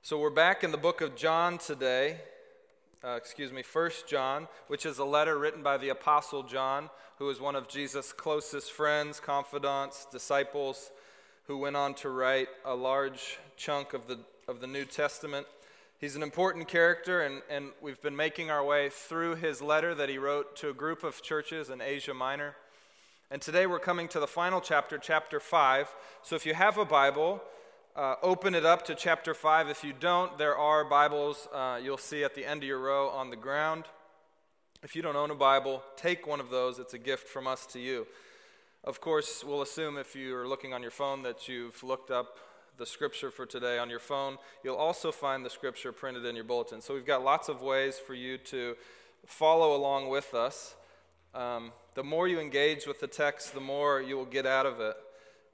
So we're back in the book of John today. Uh, excuse me, First John, which is a letter written by the Apostle John, who is one of Jesus' closest friends, confidants, disciples, who went on to write a large chunk of the, of the New Testament. He's an important character, and, and we've been making our way through his letter that he wrote to a group of churches in Asia Minor. And today we're coming to the final chapter, chapter 5. So if you have a Bible, uh, open it up to chapter 5. If you don't, there are Bibles uh, you'll see at the end of your row on the ground. If you don't own a Bible, take one of those. It's a gift from us to you. Of course, we'll assume if you're looking on your phone that you've looked up the scripture for today on your phone. You'll also find the scripture printed in your bulletin. So we've got lots of ways for you to follow along with us. Um, the more you engage with the text, the more you will get out of it.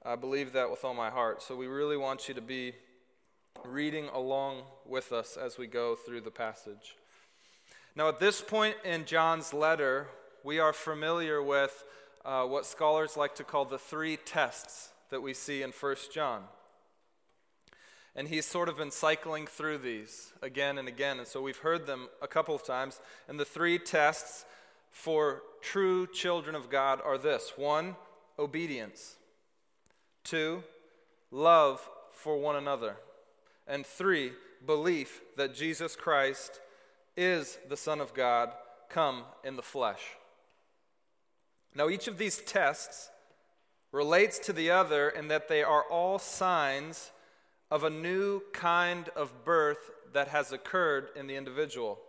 I believe that with all my heart. So we really want you to be reading along with us as we go through the passage. Now, at this point in John's letter, we are familiar with uh, what scholars like to call the three tests that we see in 1 John. And he's sort of been cycling through these again and again. And so we've heard them a couple of times. And the three tests for true children of God are this one, obedience. Two, love for one another. And three, belief that Jesus Christ is the Son of God come in the flesh. Now, each of these tests relates to the other in that they are all signs of a new kind of birth that has occurred in the individual.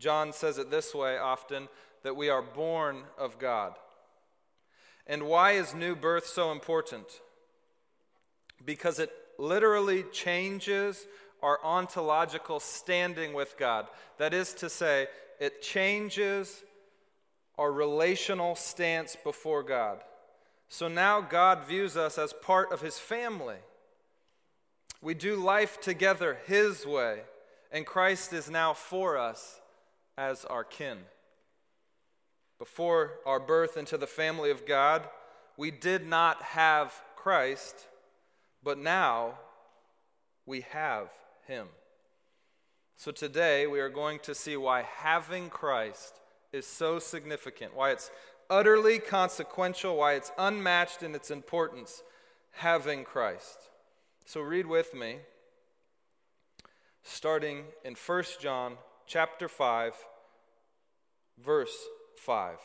John says it this way often that we are born of God. And why is new birth so important? Because it literally changes our ontological standing with God. That is to say, it changes our relational stance before God. So now God views us as part of his family. We do life together his way, and Christ is now for us as our kin. Before our birth into the family of God, we did not have Christ but now we have him. So today we are going to see why having Christ is so significant, why it's utterly consequential, why it's unmatched in its importance, having Christ. So read with me, starting in 1 John chapter 5, verse 5.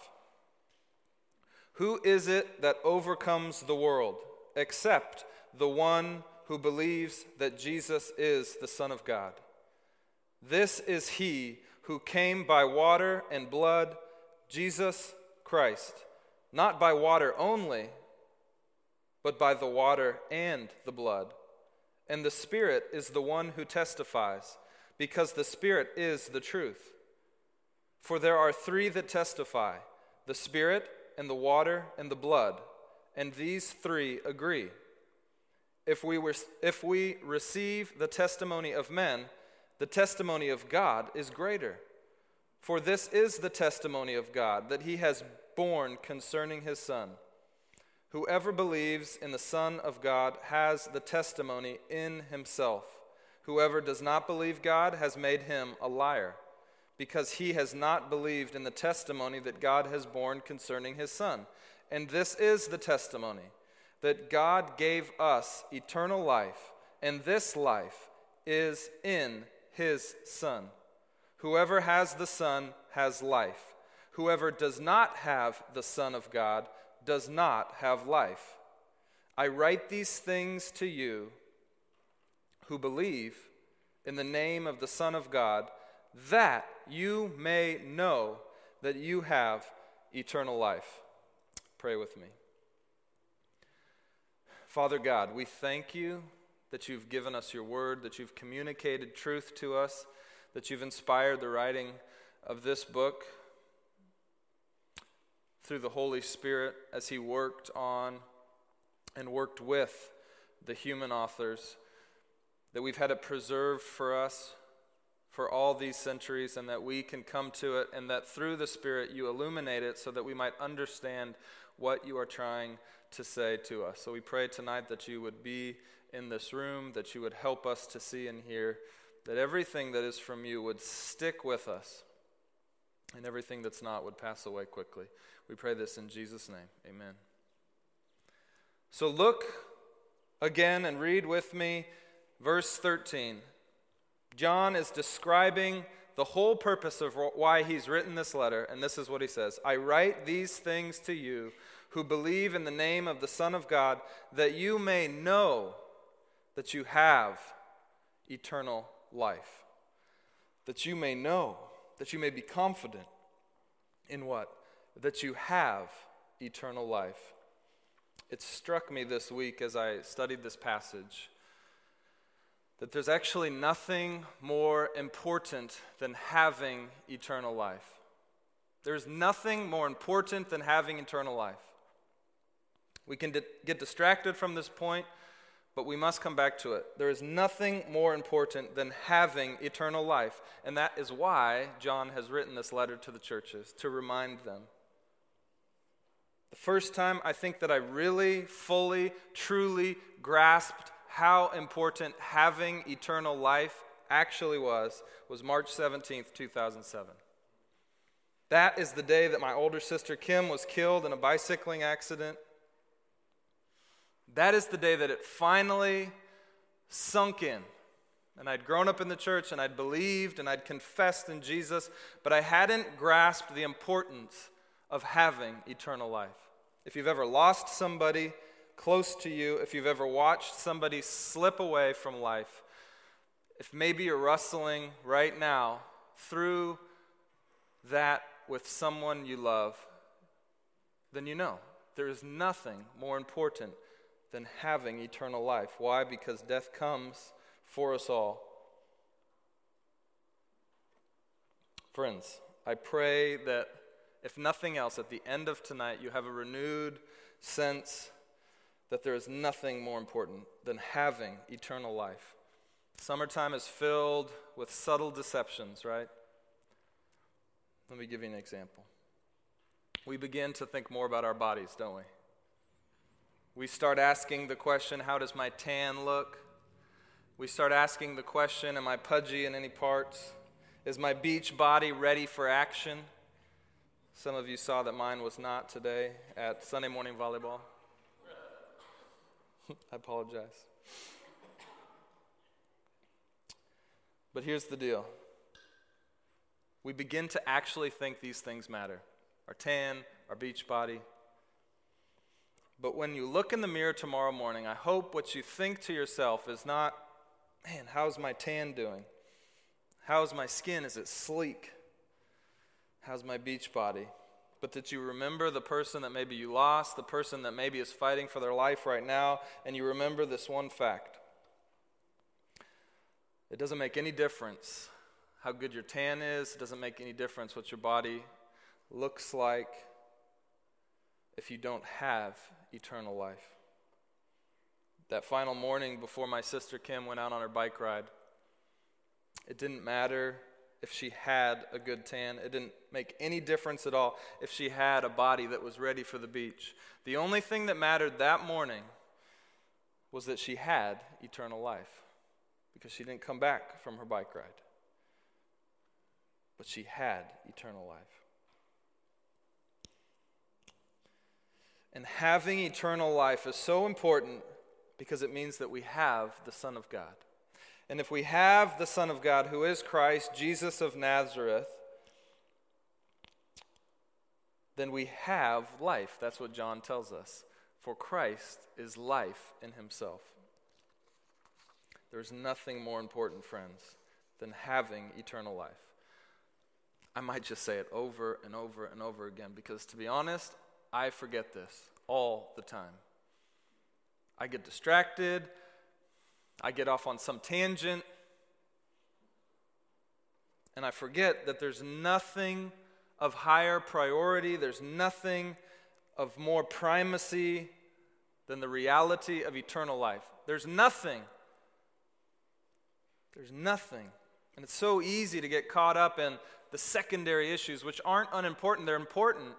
Who is it that overcomes the world except the one who believes that Jesus is the Son of God. This is he who came by water and blood, Jesus Christ, not by water only, but by the water and the blood. And the Spirit is the one who testifies, because the Spirit is the truth. For there are three that testify the Spirit, and the water, and the blood, and these three agree if we, were, if we receive the testimony of men, the testimony of God is greater. For this is the testimony of God, that he has borne concerning his Son. Whoever believes in the Son of God has the testimony in himself. Whoever does not believe God has made him a liar, because he has not believed in the testimony that God has borne concerning his Son. And this is the testimony that God gave us eternal life, and this life is in his Son. Whoever has the Son has life. Whoever does not have the Son of God does not have life. I write these things to you who believe in the name of the Son of God, that you may know that you have eternal life. Pray with me. Father God, we thank you that you've given us your word, that you've communicated truth to us, that you've inspired the writing of this book through the Holy Spirit as he worked on and worked with the human authors, that we've had it preserved for us for all these centuries, and that we can come to it, and that through the Spirit you illuminate it so that we might understand what you are trying to say to us. So we pray tonight that you would be in this room, that you would help us to see and hear that everything that is from you would stick with us, and everything that's not would pass away quickly. We pray this in Jesus' name. Amen. So look again and read with me verse 13. John is describing the whole purpose of why he's written this letter, and this is what he says I write these things to you who believe in the name of the Son of God, that you may know that you have eternal life. That you may know, that you may be confident in what? That you have eternal life. It struck me this week as I studied this passage that there's actually nothing more important than having eternal life. There's nothing more important than having eternal life. We can di- get distracted from this point, but we must come back to it. There is nothing more important than having eternal life, and that is why John has written this letter to the churches, to remind them. The first time I think that I really, fully, truly grasped how important having eternal life actually was was March 17th, 2007. That is the day that my older sister Kim was killed in a bicycling accident. That is the day that it finally sunk in. And I'd grown up in the church and I'd believed and I'd confessed in Jesus, but I hadn't grasped the importance of having eternal life. If you've ever lost somebody, close to you, if you've ever watched somebody slip away from life, if maybe you're wrestling right now through that with someone you love, then you know there is nothing more important than having eternal life. Why? Because death comes for us all. Friends, I pray that if nothing else, at the end of tonight, you have a renewed sense that there is nothing more important than having eternal life. Summertime is filled with subtle deceptions, right? Let me give you an example. We begin to think more about our bodies, don't we? We start asking the question, How does my tan look? We start asking the question, Am I pudgy in any parts? Is my beach body ready for action? Some of you saw that mine was not today at Sunday morning volleyball. I apologize. But here's the deal we begin to actually think these things matter our tan, our beach body. But when you look in the mirror tomorrow morning, I hope what you think to yourself is not, man, how's my tan doing? How's my skin? Is it sleek? How's my beach body? but that you remember the person that maybe you lost, the person that maybe is fighting for their life right now, and you remember this one fact. It doesn't make any difference how good your tan is, it doesn't make any difference what your body looks like if you don't have eternal life. That final morning before my sister Kim went out on her bike ride, it didn't matter if she had a good tan. It didn't make any difference at all if she had a body that was ready for the beach. The only thing that mattered that morning was that she had eternal life because she didn't come back from her bike ride. But she had eternal life. And having eternal life is so important because it means that we have the Son of God. And if we have the Son of God, who is Christ, Jesus of Nazareth, then we have life. That's what John tells us. For Christ is life in himself. There's nothing more important, friends, than having eternal life. I might just say it over and over and over again because, to be honest, I forget this all the time. I get distracted. I get off on some tangent and I forget that there's nothing of higher priority, there's nothing of more primacy than the reality of eternal life. There's nothing. There's nothing. And it's so easy to get caught up in the secondary issues, which aren't unimportant. They're important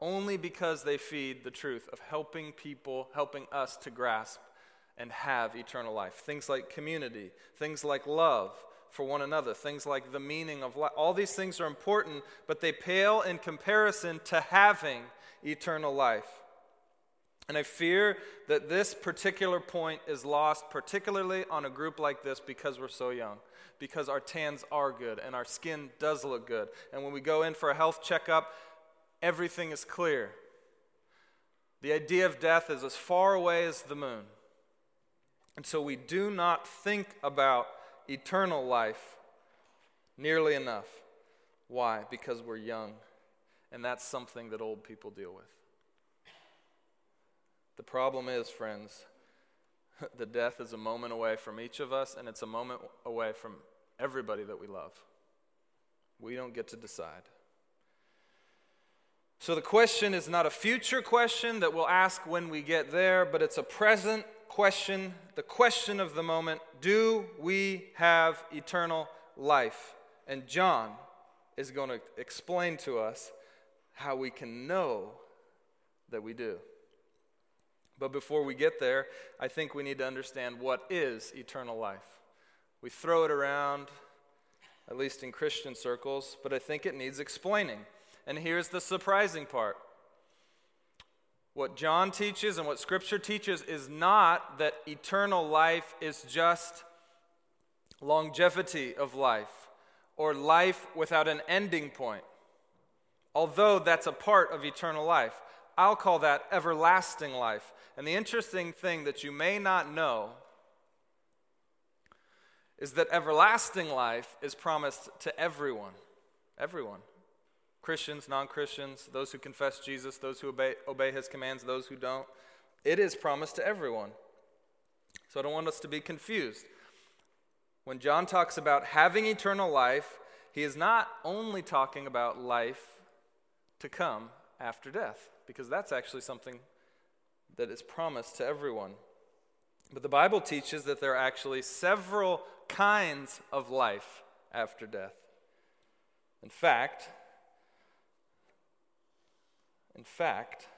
only because they feed the truth of helping people, helping us to grasp and have eternal life. Things like community, things like love, for one another. Things like the meaning of life. All these things are important, but they pale in comparison to having eternal life. And I fear that this particular point is lost, particularly on a group like this, because we're so young, because our tans are good and our skin does look good. And when we go in for a health checkup, everything is clear. The idea of death is as far away as the moon. And so we do not think about eternal life nearly enough. Why? Because we're young. And that's something that old people deal with. The problem is, friends, the death is a moment away from each of us, and it's a moment away from everybody that we love. We don't get to decide. So the question is not a future question that we'll ask when we get there, but it's a present question, the question of the moment do we have eternal life? And John is going to explain to us how we can know that we do. But before we get there, I think we need to understand what is eternal life. We throw it around, at least in Christian circles, but I think it needs explaining. And here's the surprising part what John teaches and what Scripture teaches is not that eternal life is just longevity of life or life without an ending point. Although that's a part of eternal life, I'll call that everlasting life. And the interesting thing that you may not know is that everlasting life is promised to everyone. Everyone. Christians, non Christians, those who confess Jesus, those who obey, obey his commands, those who don't. It is promised to everyone. So I don't want us to be confused. When John talks about having eternal life, he is not only talking about life to come after death, because that's actually something that is promised to everyone. But the Bible teaches that there are actually several kinds of life after death. In fact, in fact,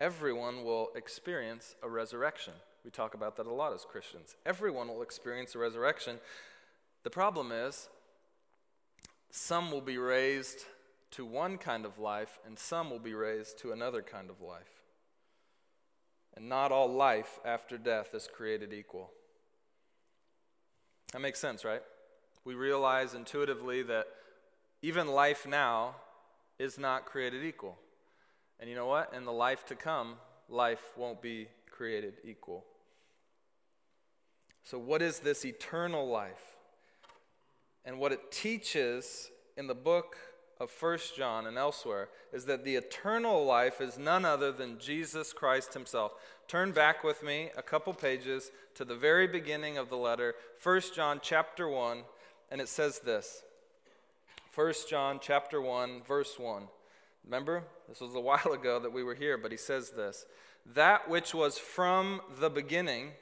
everyone will experience a resurrection. We talk about that a lot as Christians. Everyone will experience a resurrection. The problem is, some will be raised to one kind of life, and some will be raised to another kind of life. And not all life after death is created equal. That makes sense, right? We realize intuitively that even life now is not created equal. And you know what? In the life to come, life won't be created equal. So, what is this eternal life? And what it teaches in the book of First John and elsewhere is that the eternal life is none other than Jesus Christ himself. Turn back with me a couple pages to the very beginning of the letter, First John chapter 1, and it says this. 1 John chapter 1 verse 1. Remember? This was a while ago that we were here, but he says this. That which was from the beginning,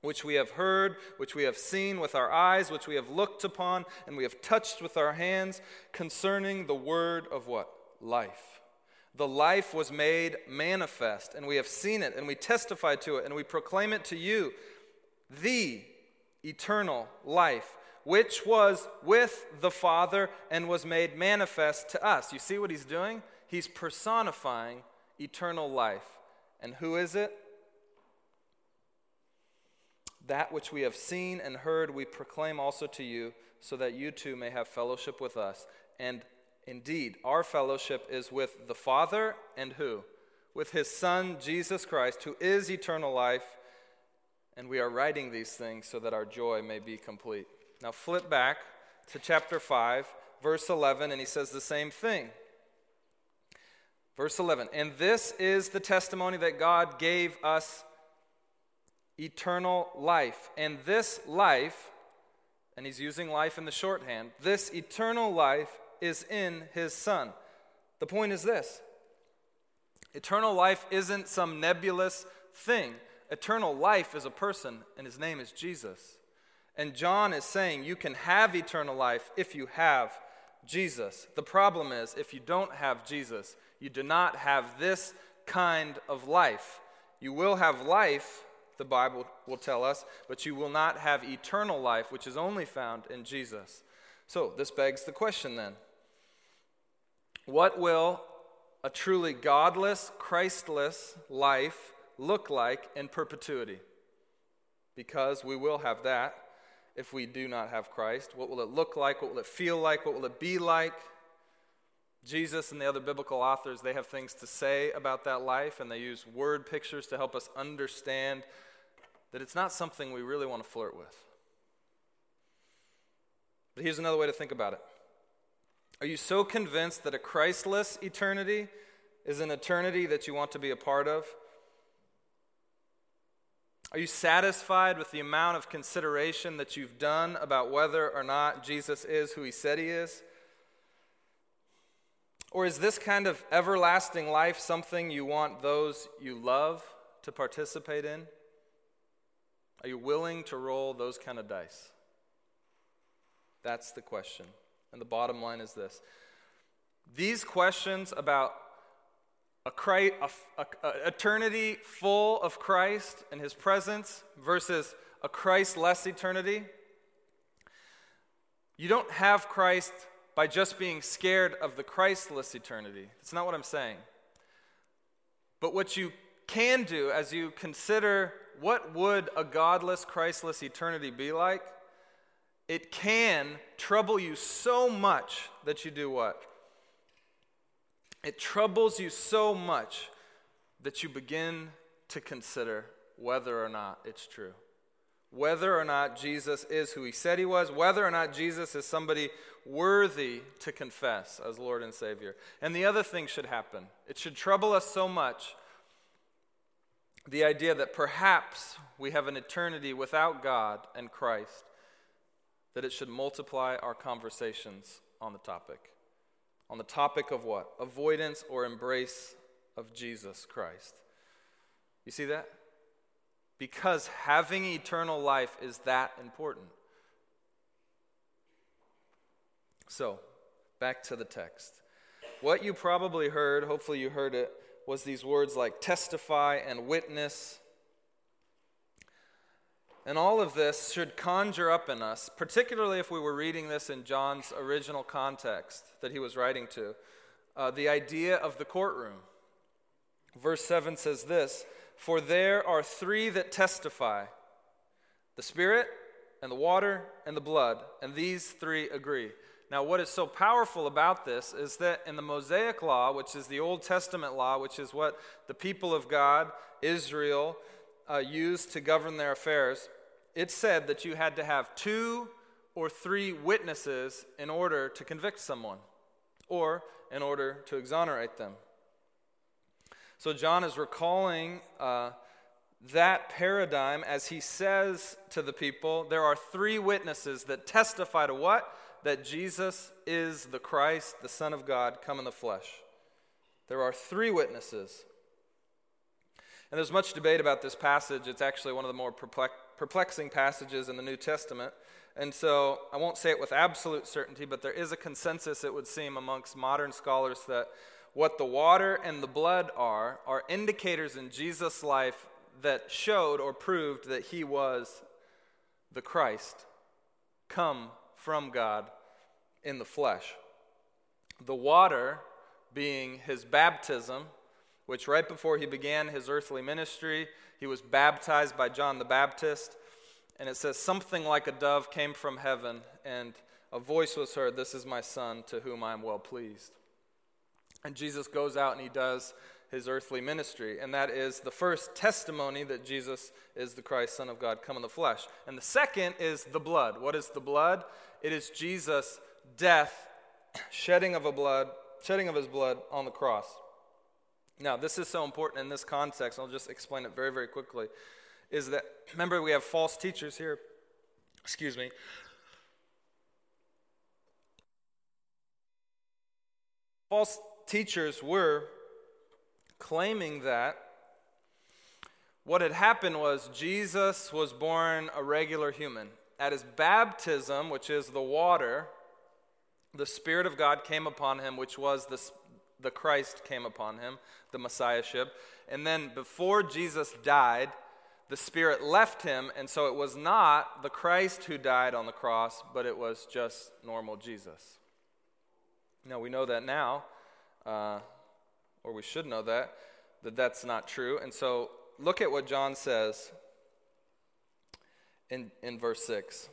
which we have heard, which we have seen with our eyes, which we have looked upon, and we have touched with our hands, concerning the word of what? Life. The life was made manifest, and we have seen it, and we testify to it, and we proclaim it to you. The eternal life which was with the Father and was made manifest to us. You see what he's doing? He's personifying eternal life. And who is it? That which we have seen and heard, we proclaim also to you, so that you too may have fellowship with us. And indeed, our fellowship is with the Father and who? With his Son, Jesus Christ, who is eternal life. And we are writing these things so that our joy may be complete. Now flip back to chapter 5, verse 11, and he says the same thing. Verse 11, and this is the testimony that God gave us eternal life. And this life, and he's using life in the shorthand, this eternal life is in his Son. The point is this eternal life isn't some nebulous thing, eternal life is a person, and his name is Jesus. And John is saying you can have eternal life if you have Jesus. The problem is, if you don't have Jesus, you do not have this kind of life. You will have life, the Bible will tell us, but you will not have eternal life, which is only found in Jesus. So, this begs the question then what will a truly godless, Christless life look like in perpetuity? Because we will have that if we do not have Christ. What will it look like? What will it feel like? What will it be like? Jesus and the other biblical authors, they have things to say about that life, and they use word pictures to help us understand that it's not something we really want to flirt with. But here's another way to think about it Are you so convinced that a Christless eternity is an eternity that you want to be a part of? Are you satisfied with the amount of consideration that you've done about whether or not Jesus is who he said he is? Or is this kind of everlasting life something you want those you love to participate in? Are you willing to roll those kind of dice? That's the question. And the bottom line is this these questions about a, Christ, a, a, a eternity full of Christ and his presence versus a Christ-less eternity, you don't have Christ by just being scared of the Christless eternity. That's not what I'm saying. But what you can do as you consider what would a godless, Christless eternity be like, it can trouble you so much that you do what? It troubles you so much that you begin to consider whether or not it's true. Whether or not Jesus is who he said he was, whether or not Jesus is somebody worthy to confess as Lord and Savior. And the other thing should happen it should trouble us so much the idea that perhaps we have an eternity without God and Christ that it should multiply our conversations on the topic. On the topic of what? Avoidance or embrace of Jesus Christ. You see that? Because having eternal life is that important. So, back to the text. What you probably heard, hopefully you heard it, was these words like testify and witness. And all of this should conjure up in us, particularly if we were reading this in John's original context that he was writing to, uh, the idea of the courtroom. Verse 7 says this For there are three that testify the Spirit, and the water, and the blood, and these three agree. Now, what is so powerful about this is that in the Mosaic Law, which is the Old Testament law, which is what the people of God, Israel, uh, used to govern their affairs, it said that you had to have two or three witnesses in order to convict someone or in order to exonerate them. So, John is recalling uh, that paradigm as he says to the people there are three witnesses that testify to what? that Jesus is the Christ, the Son of God, come in the flesh. There are three witnesses. And there's much debate about this passage. It's actually one of the more perplexing passages in the New Testament. And so I won't say it with absolute certainty, but there is a consensus, it would seem, amongst modern scholars that what the water and the blood are are indicators in Jesus' life that showed or proved that he was the Christ, come from God in the flesh. The water being his baptism, which right before he began his earthly ministry, he was baptized by John the Baptist. And it says, Something like a dove came from heaven, and a voice was heard, This is my son, to whom I am well pleased. And Jesus goes out and he does his earthly ministry. And that is the first testimony that Jesus is the Christ, Son of God, come in the flesh. And the second is the blood. What is the blood? It is Jesus' death, shedding of a blood, shedding of his blood on the cross. Now, this is so important in this context. I'll just explain it very, very quickly. Is that remember we have false teachers here? Excuse me. False teachers were claiming that what had happened was Jesus was born a regular human at his baptism, which is the water, the Spirit of God came upon him, which was the, the Christ came upon him, the Messiahship. And then before Jesus died, the Spirit left him, and so it was not the Christ who died on the cross, but it was just normal Jesus. Now, we know that now, uh, or we should know that, that that's not true. And so look at what John says in, in verse 6.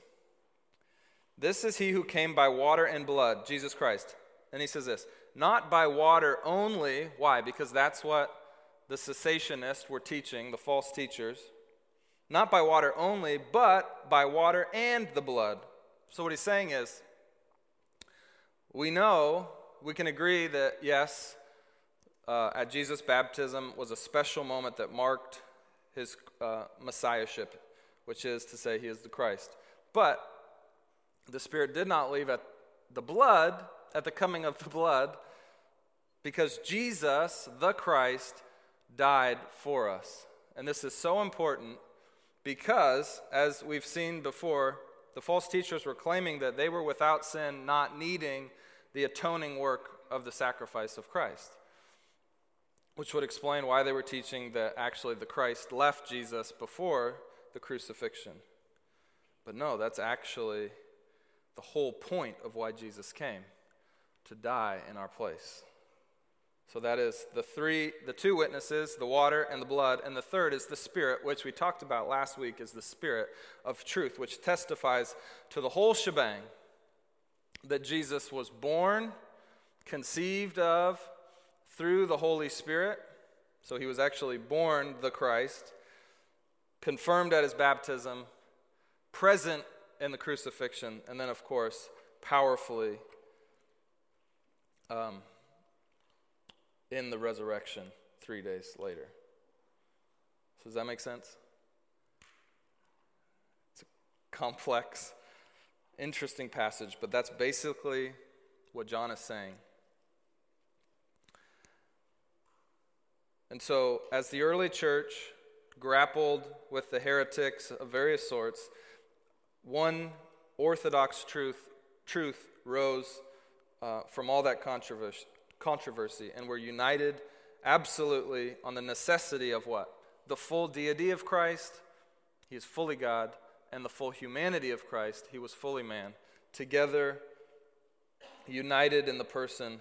This is he who came by water and blood, Jesus Christ. And he says this not by water only. Why? Because that's what the secessionists were teaching, the false teachers. Not by water only, but by water and the blood. So what he's saying is, we know, we can agree that yes, uh, at Jesus' baptism was a special moment that marked his uh, messiahship, which is to say, he is the Christ. But the Spirit did not leave at the blood, at the coming of the blood, because Jesus, the Christ, died for us. And this is so important because, as we've seen before, the false teachers were claiming that they were without sin, not needing the atoning work of the sacrifice of Christ which would explain why they were teaching that actually the Christ left Jesus before the crucifixion. But no, that's actually the whole point of why Jesus came to die in our place. So that is the three the two witnesses, the water and the blood, and the third is the spirit, which we talked about last week is the spirit of truth, which testifies to the whole shebang that Jesus was born, conceived of, through the Holy Spirit. So he was actually born the Christ, confirmed at his baptism, present in the crucifixion, and then, of course, powerfully um, in the resurrection three days later. So, does that make sense? It's a complex, interesting passage, but that's basically what John is saying. And so, as the early church grappled with the heretics of various sorts, one orthodox truth, truth rose uh, from all that controversy, controversy and we're united absolutely on the necessity of what? The full deity of Christ, he is fully God, and the full humanity of Christ, he was fully man, together united in the person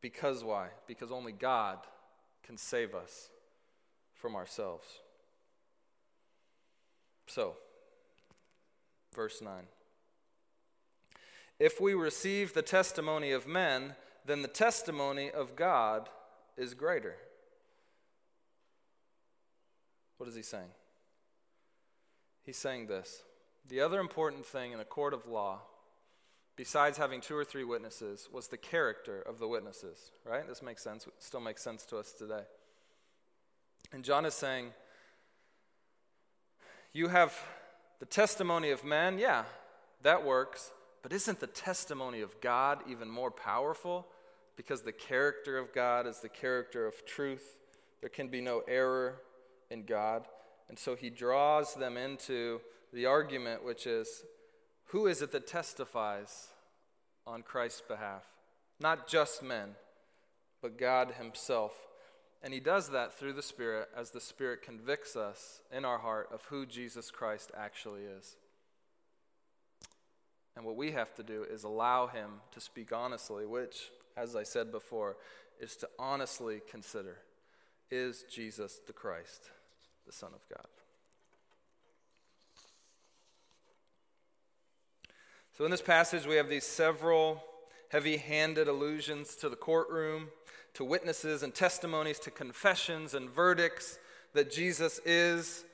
because why? Because only God can save us from ourselves. So, verse 9. If we receive the testimony of men, then the testimony of God is greater. What is he saying? He's saying this. The other important thing in a court of law besides having two or three witnesses, was the character of the witnesses, right? This makes sense, it still makes sense to us today. And John is saying, You have the testimony of men, yeah, that works, but isn't the testimony of God even more powerful? Because the character of God is the character of truth. There can be no error in God. And so he draws them into the argument, which is who is it that testifies on Christ's behalf? Not just men, but God Himself. And He does that through the Spirit as the Spirit convicts us in our heart of who Jesus Christ actually is. And what we have to do is allow Him to speak honestly, which, as I said before, is to honestly consider is Jesus the Christ, the Son of God? So, in this passage, we have these several heavy handed allusions to the courtroom, to witnesses and testimonies, to confessions and verdicts that Jesus is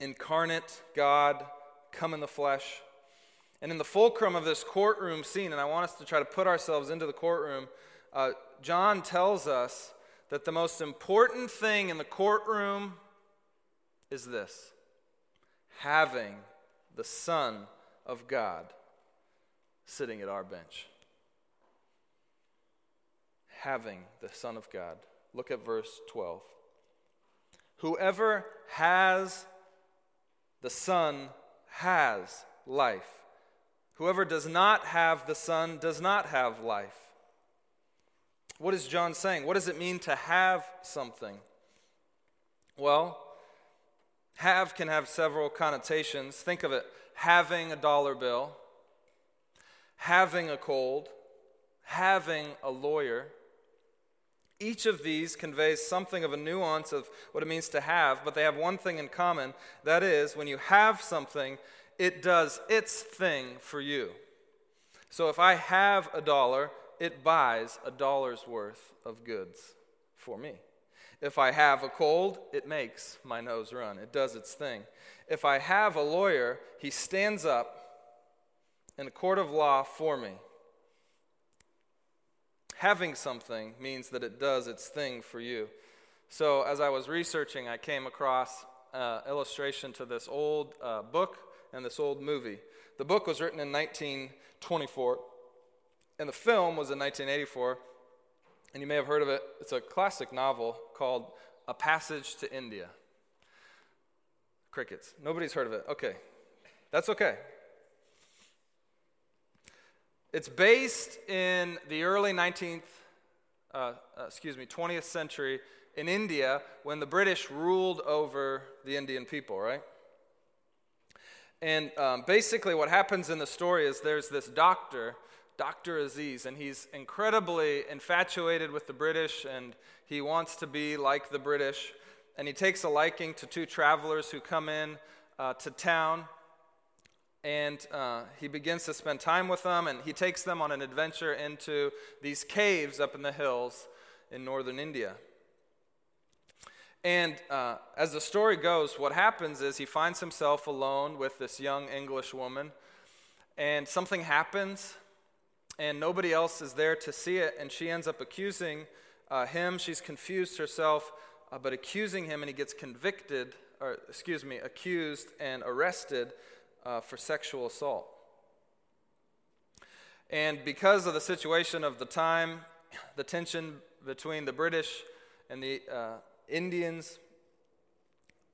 incarnate God, come in the flesh. And in the fulcrum of this courtroom scene, and I want us to try to put ourselves into the courtroom, uh, John tells us that the most important thing in the courtroom is this having the Son of God sitting at our bench. Having the Son of God. Look at verse 12. Whoever has the Son has life. Whoever does not have the Son does not have life. What is John saying? What does it mean to have something? Well, have can have several connotations. Think of it having a dollar bill, having a cold, having a lawyer. Each of these conveys something of a nuance of what it means to have, but they have one thing in common. That is, when you have something, it does its thing for you. So if I have a dollar, it buys a dollar's worth of goods for me. If I have a cold, it makes my nose run. It does its thing. If I have a lawyer, he stands up in a court of law for me. Having something means that it does its thing for you. So, as I was researching, I came across uh, illustration to this old uh, book and this old movie. The book was written in 1924, and the film was in 1984. And you may have heard of it. It's a classic novel called A Passage to India. Crickets. Nobody's heard of it. Okay. That's okay. It's based in the early 19th, uh, uh, excuse me, 20th century in India when the British ruled over the Indian people, right? And um, basically, what happens in the story is there's this doctor Dr. Aziz, and he's incredibly infatuated with the British and he wants to be like the British. And he takes a liking to two travelers who come in uh, to town and uh, he begins to spend time with them and he takes them on an adventure into these caves up in the hills in northern India. And uh, as the story goes, what happens is he finds himself alone with this young English woman, and something happens and nobody else is there to see it, and she ends up accusing uh, him. She's confused herself, uh, but accusing him, and he gets convicted, or excuse me, accused and arrested uh, for sexual assault. And because of the situation of the time, the tension between the British and the uh, Indians,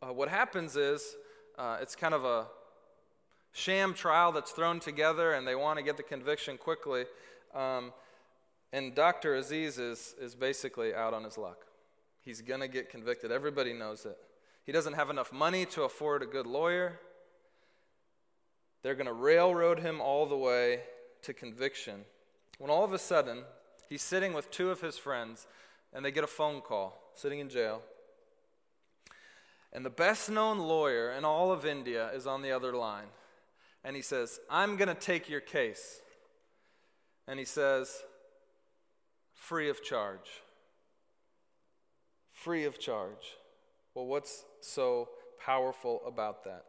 uh, what happens is uh, it's kind of a sham trial that's thrown together and they want to get the conviction quickly. Um, and Dr. Aziz is, is basically out on his luck. He's going to get convicted. Everybody knows it. He doesn't have enough money to afford a good lawyer. They're going to railroad him all the way to conviction. When all of a sudden, he's sitting with two of his friends and they get a phone call, sitting in jail. And the best known lawyer in all of India is on the other line and he says, I'm going to take your case. And he says, free of charge. Free of charge. Well, what's so powerful about that?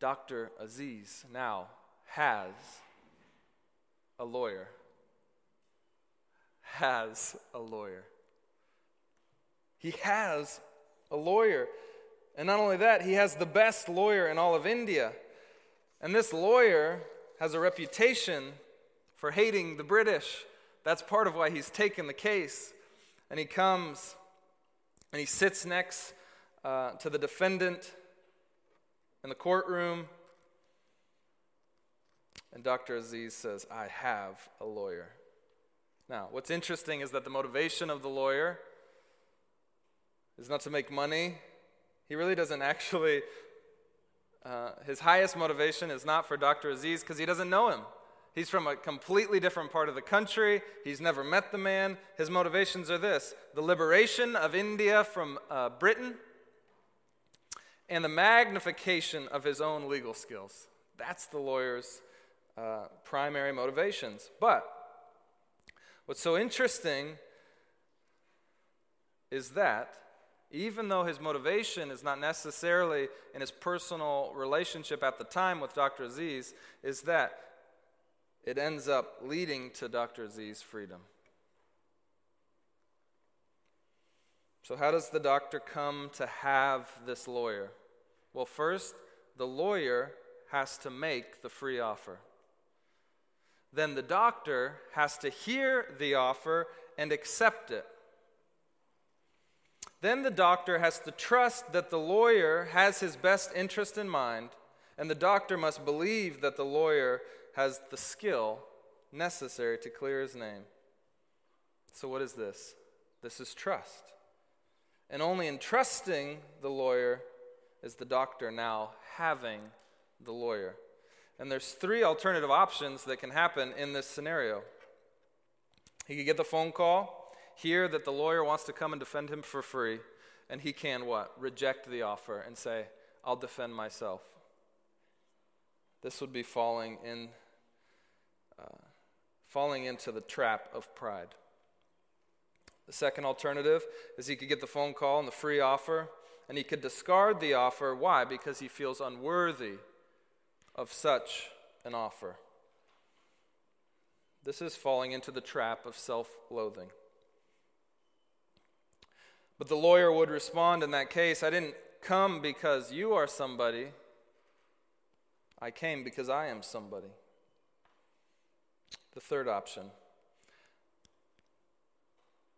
Dr. Aziz now has a lawyer. Has a lawyer. He has a lawyer. And not only that, he has the best lawyer in all of India. And this lawyer has a reputation for hating the British. That's part of why he's taken the case. And he comes and he sits next uh, to the defendant in the courtroom. And Dr. Aziz says, I have a lawyer. Now, what's interesting is that the motivation of the lawyer is not to make money, he really doesn't actually, uh, his highest motivation is not for Dr. Aziz because he doesn't know him. He's from a completely different part of the country. He's never met the man. His motivations are this the liberation of India from uh, Britain and the magnification of his own legal skills. That's the lawyer's uh, primary motivations. But what's so interesting is that even though his motivation is not necessarily in his personal relationship at the time with Dr. Aziz, is that it ends up leading to Dr. Aziz's freedom. So, how does the doctor come to have this lawyer? Well, first, the lawyer has to make the free offer. Then the doctor has to hear the offer and accept it. Then the doctor has to trust that the lawyer has his best interest in mind, and the doctor must believe that the lawyer has the skill necessary to clear his name. So, what is this? This is trust. And only in trusting the lawyer is the doctor now having the lawyer. And there's three alternative options that can happen in this scenario. He could get the phone call, hear that the lawyer wants to come and defend him for free, and he can what? Reject the offer and say, I'll defend myself. This would be falling in uh, falling into the trap of pride. The second alternative is he could get the phone call and the free offer, and he could discard the offer. Why? Because he feels unworthy of such an offer. This is falling into the trap of self loathing. But the lawyer would respond in that case I didn't come because you are somebody, I came because I am somebody. The third option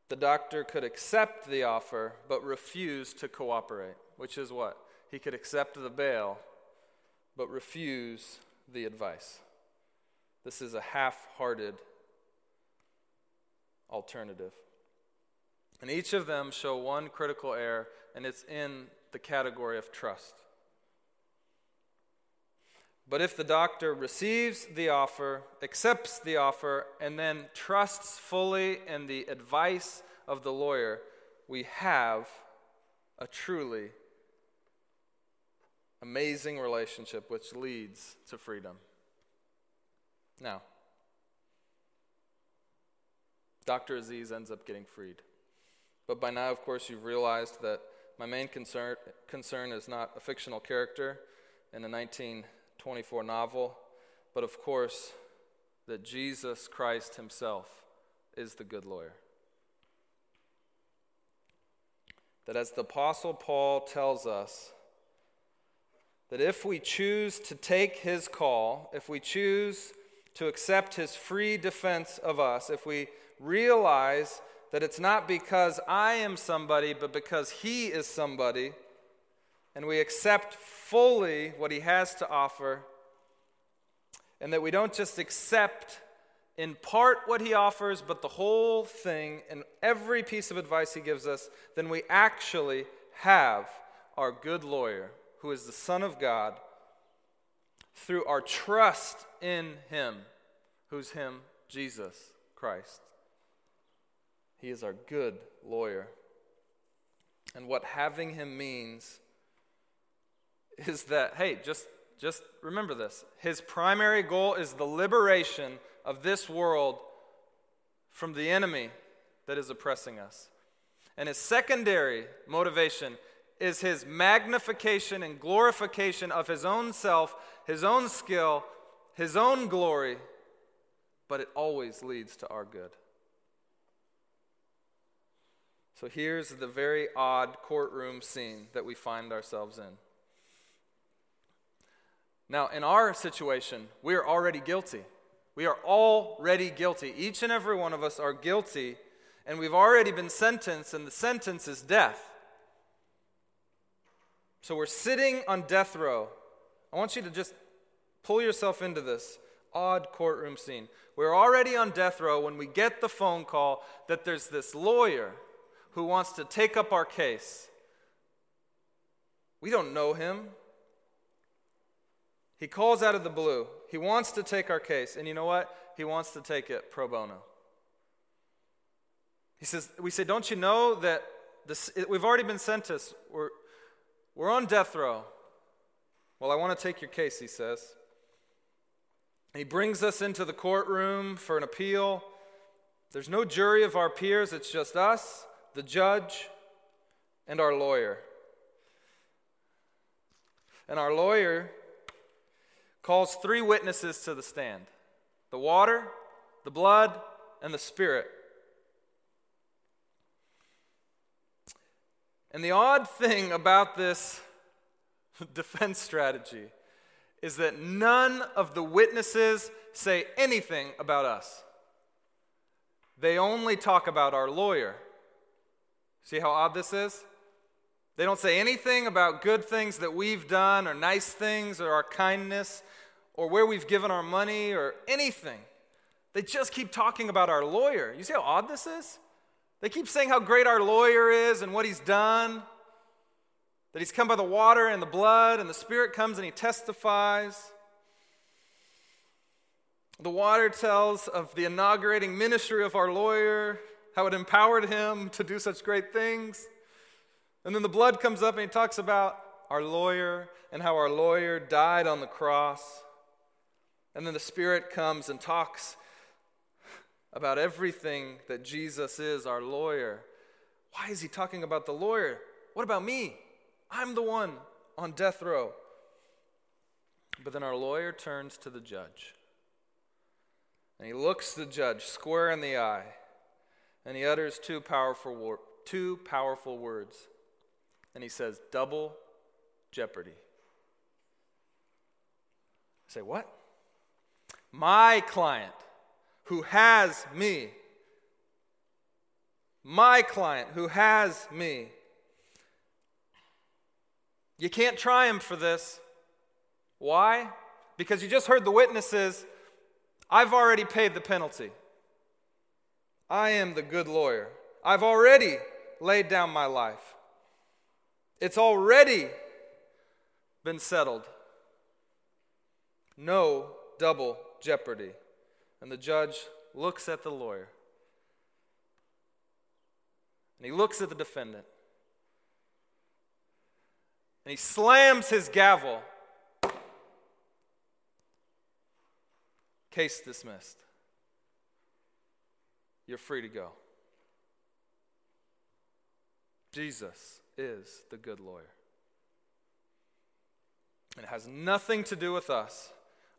the doctor could accept the offer but refuse to cooperate, which is what? He could accept the bail but refuse the advice. This is a half hearted alternative. And each of them show one critical error, and it's in the category of trust. But if the doctor receives the offer, accepts the offer, and then trusts fully in the advice of the lawyer, we have a truly amazing relationship which leads to freedom. Now, Dr. Aziz ends up getting freed. But by now, of course, you've realized that my main concern, concern is not a fictional character in a 1924 novel, but of course, that Jesus Christ himself is the good lawyer. That as the Apostle Paul tells us, that if we choose to take his call, if we choose to accept his free defense of us, if we realize that it's not because I am somebody, but because he is somebody, and we accept fully what he has to offer, and that we don't just accept in part what he offers, but the whole thing and every piece of advice he gives us, then we actually have our good lawyer who is the Son of God, through our trust in Him, who's Him, Jesus Christ. He is our good lawyer. And what having Him means is that, hey, just, just remember this. His primary goal is the liberation of this world from the enemy that is oppressing us. And his secondary motivation is his magnification and glorification of his own self, his own skill, his own glory, but it always leads to our good. So here's the very odd courtroom scene that we find ourselves in. Now, in our situation, we are already guilty. We are already guilty. Each and every one of us are guilty, and we've already been sentenced, and the sentence is death. So we're sitting on death row. I want you to just pull yourself into this odd courtroom scene. We're already on death row when we get the phone call that there's this lawyer who wants to take up our case. We don't know him. He calls out of the blue. He wants to take our case. And you know what? He wants to take it pro bono. He says, We say, Don't you know that this, we've already been sentenced? We're, we're on death row. Well, I want to take your case, he says. He brings us into the courtroom for an appeal. There's no jury of our peers, it's just us, the judge, and our lawyer. And our lawyer calls three witnesses to the stand the water, the blood, and the spirit. And the odd thing about this defense strategy is that none of the witnesses say anything about us. They only talk about our lawyer. See how odd this is? They don't say anything about good things that we've done, or nice things, or our kindness, or where we've given our money, or anything. They just keep talking about our lawyer. You see how odd this is? They keep saying how great our lawyer is and what he's done. That he's come by the water and the blood, and the Spirit comes and he testifies. The water tells of the inaugurating ministry of our lawyer, how it empowered him to do such great things. And then the blood comes up and he talks about our lawyer and how our lawyer died on the cross. And then the Spirit comes and talks about everything that Jesus is, our lawyer. Why is he talking about the lawyer? What about me? I'm the one on death row. But then our lawyer turns to the judge. And he looks the judge square in the eye. And he utters two powerful, two powerful words. And he says, Double jeopardy. I say, What? My client who has me. My client who has me. You can't try him for this. Why? Because you just heard the witnesses. I've already paid the penalty. I am the good lawyer. I've already laid down my life. It's already been settled. No double jeopardy. And the judge looks at the lawyer. And he looks at the defendant. And he slams his gavel. Case dismissed. You're free to go. Jesus is the good lawyer. It has nothing to do with us.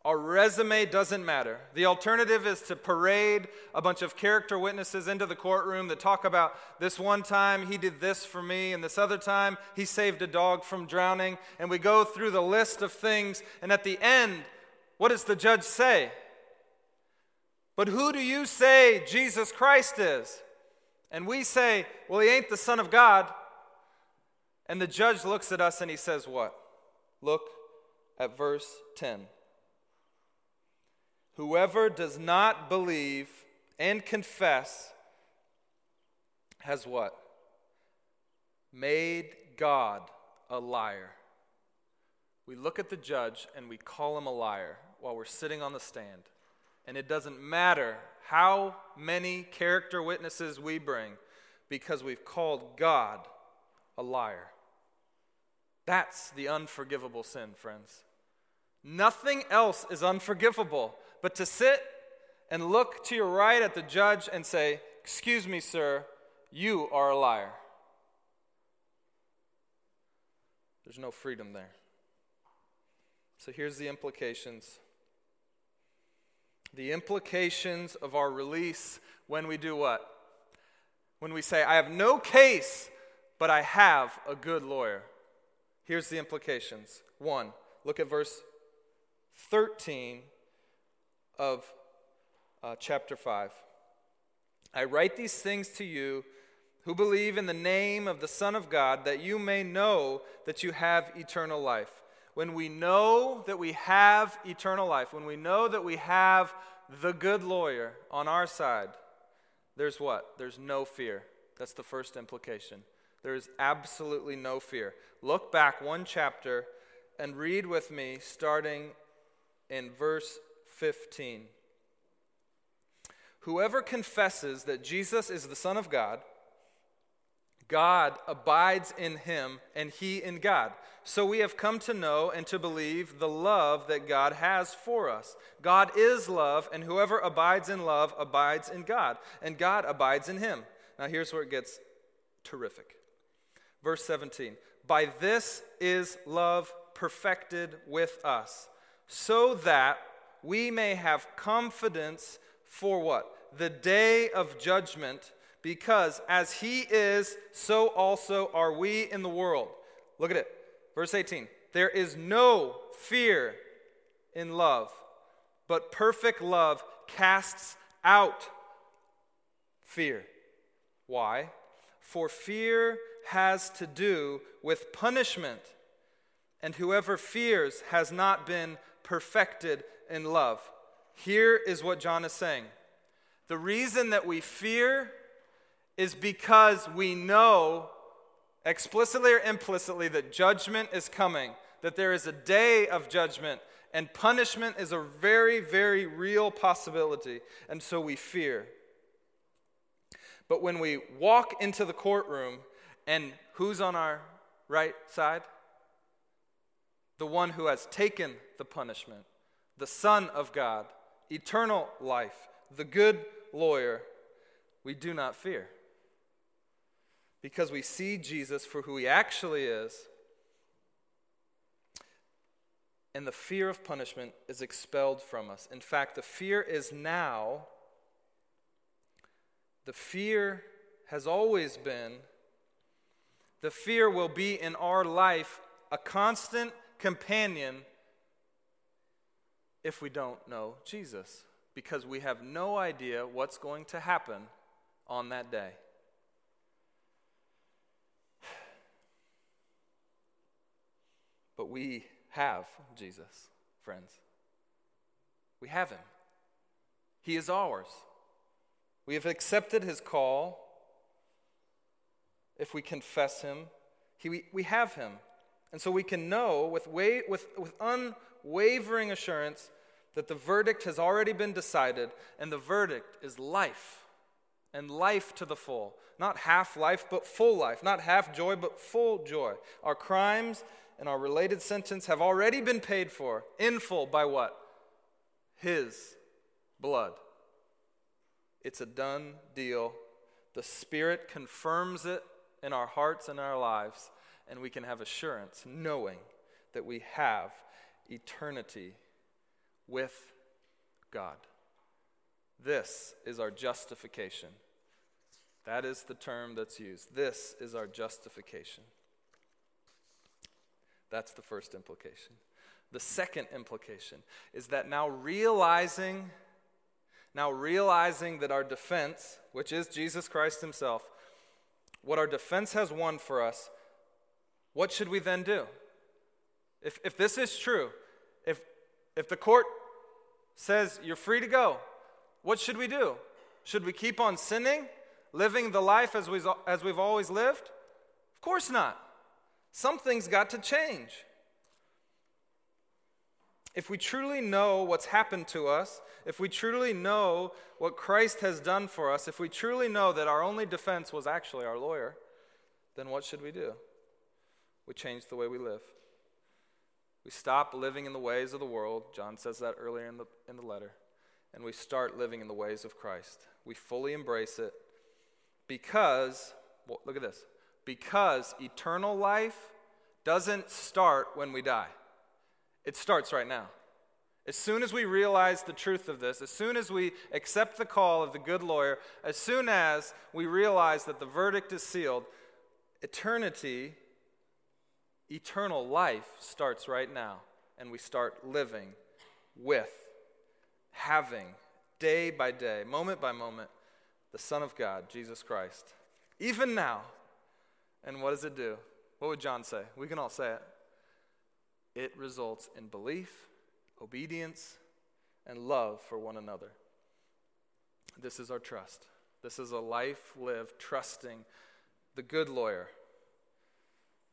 Our resume doesn't matter. The alternative is to parade a bunch of character witnesses into the courtroom that talk about this one time he did this for me, and this other time he saved a dog from drowning. And we go through the list of things, and at the end, what does the judge say? But who do you say Jesus Christ is? And we say, well, he ain't the Son of God. And the judge looks at us and he says, what? Look at verse 10. Whoever does not believe and confess has what? Made God a liar. We look at the judge and we call him a liar while we're sitting on the stand. And it doesn't matter how many character witnesses we bring because we've called God a liar. That's the unforgivable sin, friends. Nothing else is unforgivable. But to sit and look to your right at the judge and say, Excuse me, sir, you are a liar. There's no freedom there. So here's the implications. The implications of our release when we do what? When we say, I have no case, but I have a good lawyer. Here's the implications. One, look at verse 13 of uh, chapter 5. I write these things to you who believe in the name of the Son of God, that you may know that you have eternal life. When we know that we have eternal life, when we know that we have the good lawyer on our side, there's what? There's no fear. That's the first implication. There is absolutely no fear. Look back one chapter and read with me, starting in verse 15. Whoever confesses that Jesus is the Son of God, God abides in him and he in God. So we have come to know and to believe the love that God has for us. God is love, and whoever abides in love abides in God, and God abides in him. Now here's where it gets terrific. Verse 17 By this is love perfected with us, so that we may have confidence for what? The day of judgment, because as he is, so also are we in the world. Look at it. Verse 18 There is no fear in love, but perfect love casts out fear. Why? For fear has to do with punishment, and whoever fears has not been perfected in love. Here is what John is saying the reason that we fear is because we know explicitly or implicitly that judgment is coming, that there is a day of judgment, and punishment is a very, very real possibility. And so we fear. But when we walk into the courtroom, and who's on our right side? The one who has taken the punishment, the Son of God, eternal life, the good lawyer, we do not fear. Because we see Jesus for who he actually is, and the fear of punishment is expelled from us. In fact, the fear is now, the fear has always been, the fear will be in our life a constant companion if we don't know Jesus, because we have no idea what's going to happen on that day. But we have Jesus, friends. We have him. He is ours. We have accepted his call. If we confess him, he, we, we have him. And so we can know with, way, with, with unwavering assurance that the verdict has already been decided, and the verdict is life, and life to the full. Not half life, but full life. Not half joy, but full joy. Our crimes and our related sentence have already been paid for in full by what? His blood. It's a done deal. The Spirit confirms it in our hearts and our lives, and we can have assurance knowing that we have eternity with God. This is our justification. That is the term that's used. This is our justification. That's the first implication. The second implication is that now realizing now realizing that our defense, which is Jesus Christ himself, what our defense has won for us, what should we then do? If, if this is true, if, if the court says you're free to go, what should we do? Should we keep on sinning, living the life as, we, as we've always lived? Of course not. Something's got to change. If we truly know what's happened to us, if we truly know what Christ has done for us, if we truly know that our only defense was actually our lawyer, then what should we do? We change the way we live. We stop living in the ways of the world. John says that earlier in the, in the letter. And we start living in the ways of Christ. We fully embrace it because, well, look at this, because eternal life doesn't start when we die, it starts right now. As soon as we realize the truth of this, as soon as we accept the call of the good lawyer, as soon as we realize that the verdict is sealed, eternity Eternal life starts right now, and we start living with, having, day by day, moment by moment, the Son of God, Jesus Christ. Even now. And what does it do? What would John say? We can all say it. It results in belief, obedience, and love for one another. This is our trust. This is a life lived trusting the good lawyer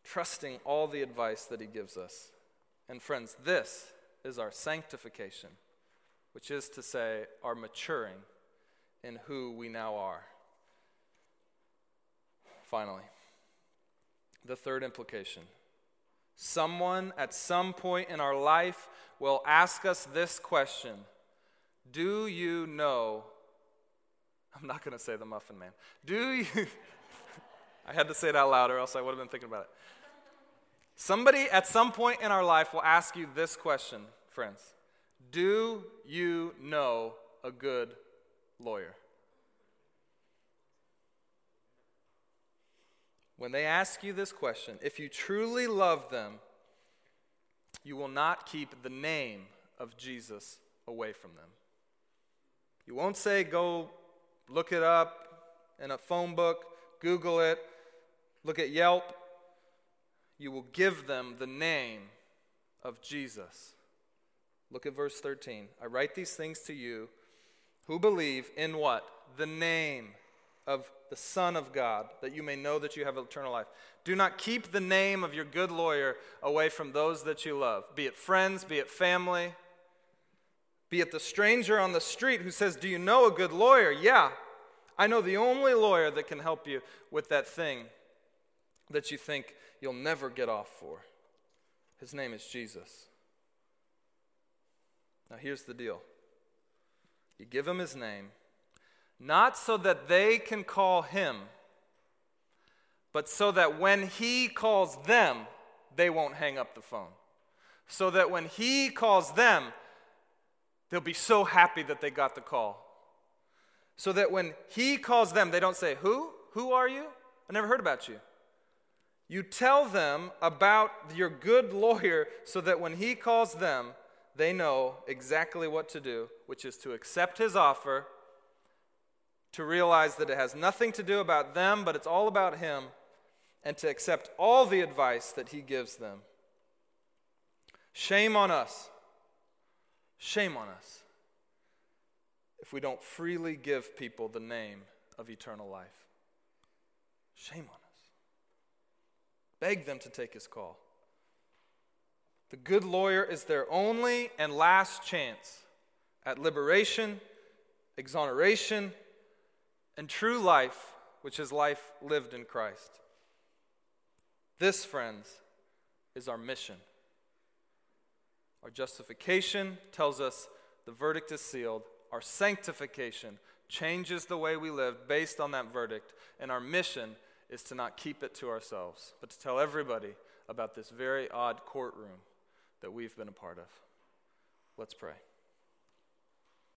trusting all the advice that he gives us. And friends, this is our sanctification, which is to say, our maturing in who we now are. Finally, the third implication someone at some point in our life will ask us this question Do you know? I'm not going to say the muffin man. Do you? I had to say it out loud, or else I would have been thinking about it. Somebody at some point in our life will ask you this question, friends Do you know a good lawyer? When they ask you this question, if you truly love them, you will not keep the name of Jesus away from them. You won't say, go look it up in a phone book, Google it, look at Yelp, you will give them the name of Jesus. Look at verse 13. I write these things to you who believe in what? The name of the Son of God, that you may know that you have eternal life. Do not keep the name of your good lawyer away from those that you love, be it friends, be it family, be it the stranger on the street who says, Do you know a good lawyer? Yeah, I know the only lawyer that can help you with that thing that you think you'll never get off for. His name is Jesus. Now, here's the deal you give him his name not so that they can call him, but so that when he calls them, they won't hang up the phone. So that when he calls them, they'll be so happy that they got the call. So that when he calls them, they don't say, Who? Who are you? I never heard about you. You tell them about your good lawyer so that when he calls them, they know exactly what to do, which is to accept his offer to realize that it has nothing to do about them, but it's all about Him, and to accept all the advice that He gives them. Shame on us. Shame on us if we don't freely give people the name of eternal life. Shame on us. Beg them to take His call. The good lawyer is their only and last chance at liberation, exoneration, and true life, which is life lived in Christ. This, friends, is our mission. Our justification tells us the verdict is sealed. Our sanctification changes the way we live based on that verdict. And our mission is to not keep it to ourselves, but to tell everybody about this very odd courtroom that we've been a part of. Let's pray.